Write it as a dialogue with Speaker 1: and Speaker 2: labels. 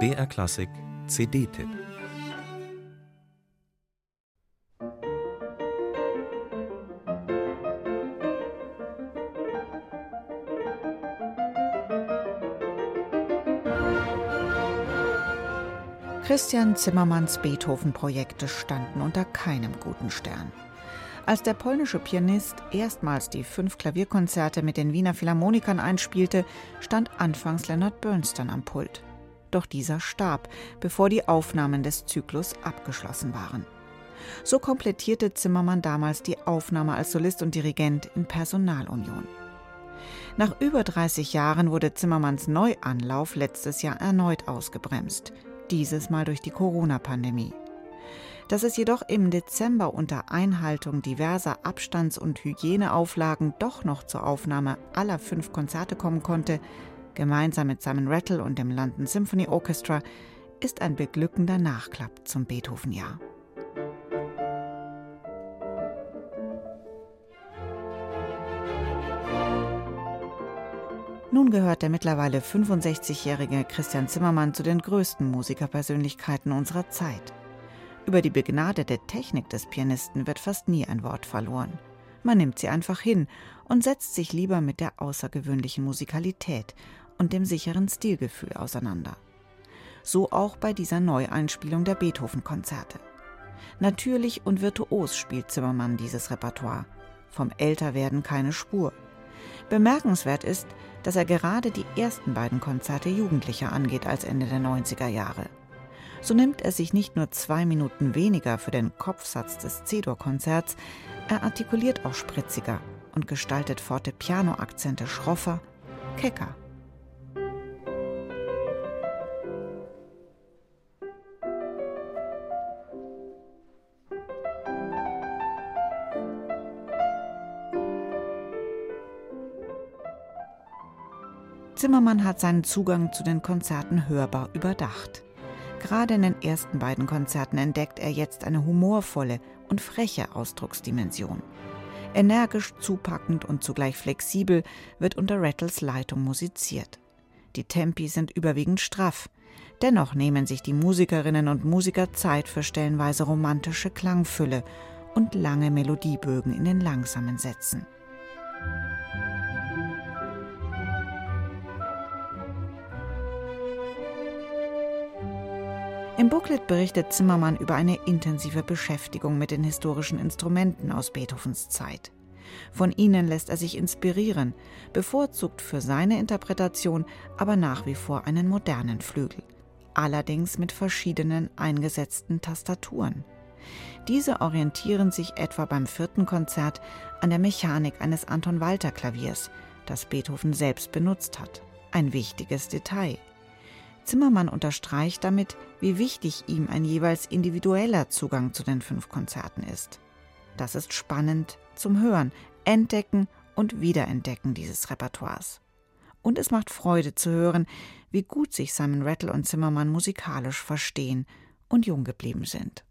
Speaker 1: BR Klassik CD-Tipp
Speaker 2: Christian Zimmermanns Beethoven-Projekte standen unter keinem guten Stern. Als der polnische Pianist erstmals die fünf Klavierkonzerte mit den Wiener Philharmonikern einspielte, stand anfangs Leonard Bernstein am Pult. Doch dieser starb, bevor die Aufnahmen des Zyklus abgeschlossen waren. So komplettierte Zimmermann damals die Aufnahme als Solist und Dirigent in Personalunion. Nach über 30 Jahren wurde Zimmermanns Neuanlauf letztes Jahr erneut ausgebremst dieses Mal durch die Corona-Pandemie. Dass es jedoch im Dezember unter Einhaltung diverser Abstands- und Hygieneauflagen doch noch zur Aufnahme aller fünf Konzerte kommen konnte, gemeinsam mit Simon Rattle und dem London Symphony Orchestra, ist ein beglückender Nachklapp zum Beethoven-Jahr. Nun gehört der mittlerweile 65-jährige Christian Zimmermann zu den größten Musikerpersönlichkeiten unserer Zeit. Über die begnadete Technik des Pianisten wird fast nie ein Wort verloren. Man nimmt sie einfach hin und setzt sich lieber mit der außergewöhnlichen Musikalität und dem sicheren Stilgefühl auseinander. So auch bei dieser Neueinspielung der Beethoven-Konzerte. Natürlich und virtuos spielt Zimmermann dieses Repertoire. Vom Älterwerden keine Spur. Bemerkenswert ist, dass er gerade die ersten beiden Konzerte jugendlicher angeht als Ende der 90er Jahre. So nimmt er sich nicht nur zwei Minuten weniger für den Kopfsatz des C-Dur-Konzerts, er artikuliert auch spritziger und gestaltet Fortepiano-Akzente schroffer, kecker. Zimmermann hat seinen Zugang zu den Konzerten hörbar überdacht. Gerade in den ersten beiden Konzerten entdeckt er jetzt eine humorvolle und freche Ausdrucksdimension. Energisch, zupackend und zugleich flexibel wird unter Rattles Leitung musiziert. Die Tempi sind überwiegend straff. Dennoch nehmen sich die Musikerinnen und Musiker Zeit für stellenweise romantische Klangfülle und lange Melodiebögen in den langsamen Sätzen. Im Booklet berichtet Zimmermann über eine intensive Beschäftigung mit den historischen Instrumenten aus Beethovens Zeit. Von ihnen lässt er sich inspirieren, bevorzugt für seine Interpretation aber nach wie vor einen modernen Flügel, allerdings mit verschiedenen eingesetzten Tastaturen. Diese orientieren sich etwa beim vierten Konzert an der Mechanik eines Anton Walter Klaviers, das Beethoven selbst benutzt hat. Ein wichtiges Detail. Zimmermann unterstreicht damit, wie wichtig ihm ein jeweils individueller Zugang zu den fünf Konzerten ist. Das ist spannend zum Hören, Entdecken und Wiederentdecken dieses Repertoires. Und es macht Freude zu hören, wie gut sich Simon Rattle und Zimmermann musikalisch verstehen und jung geblieben sind.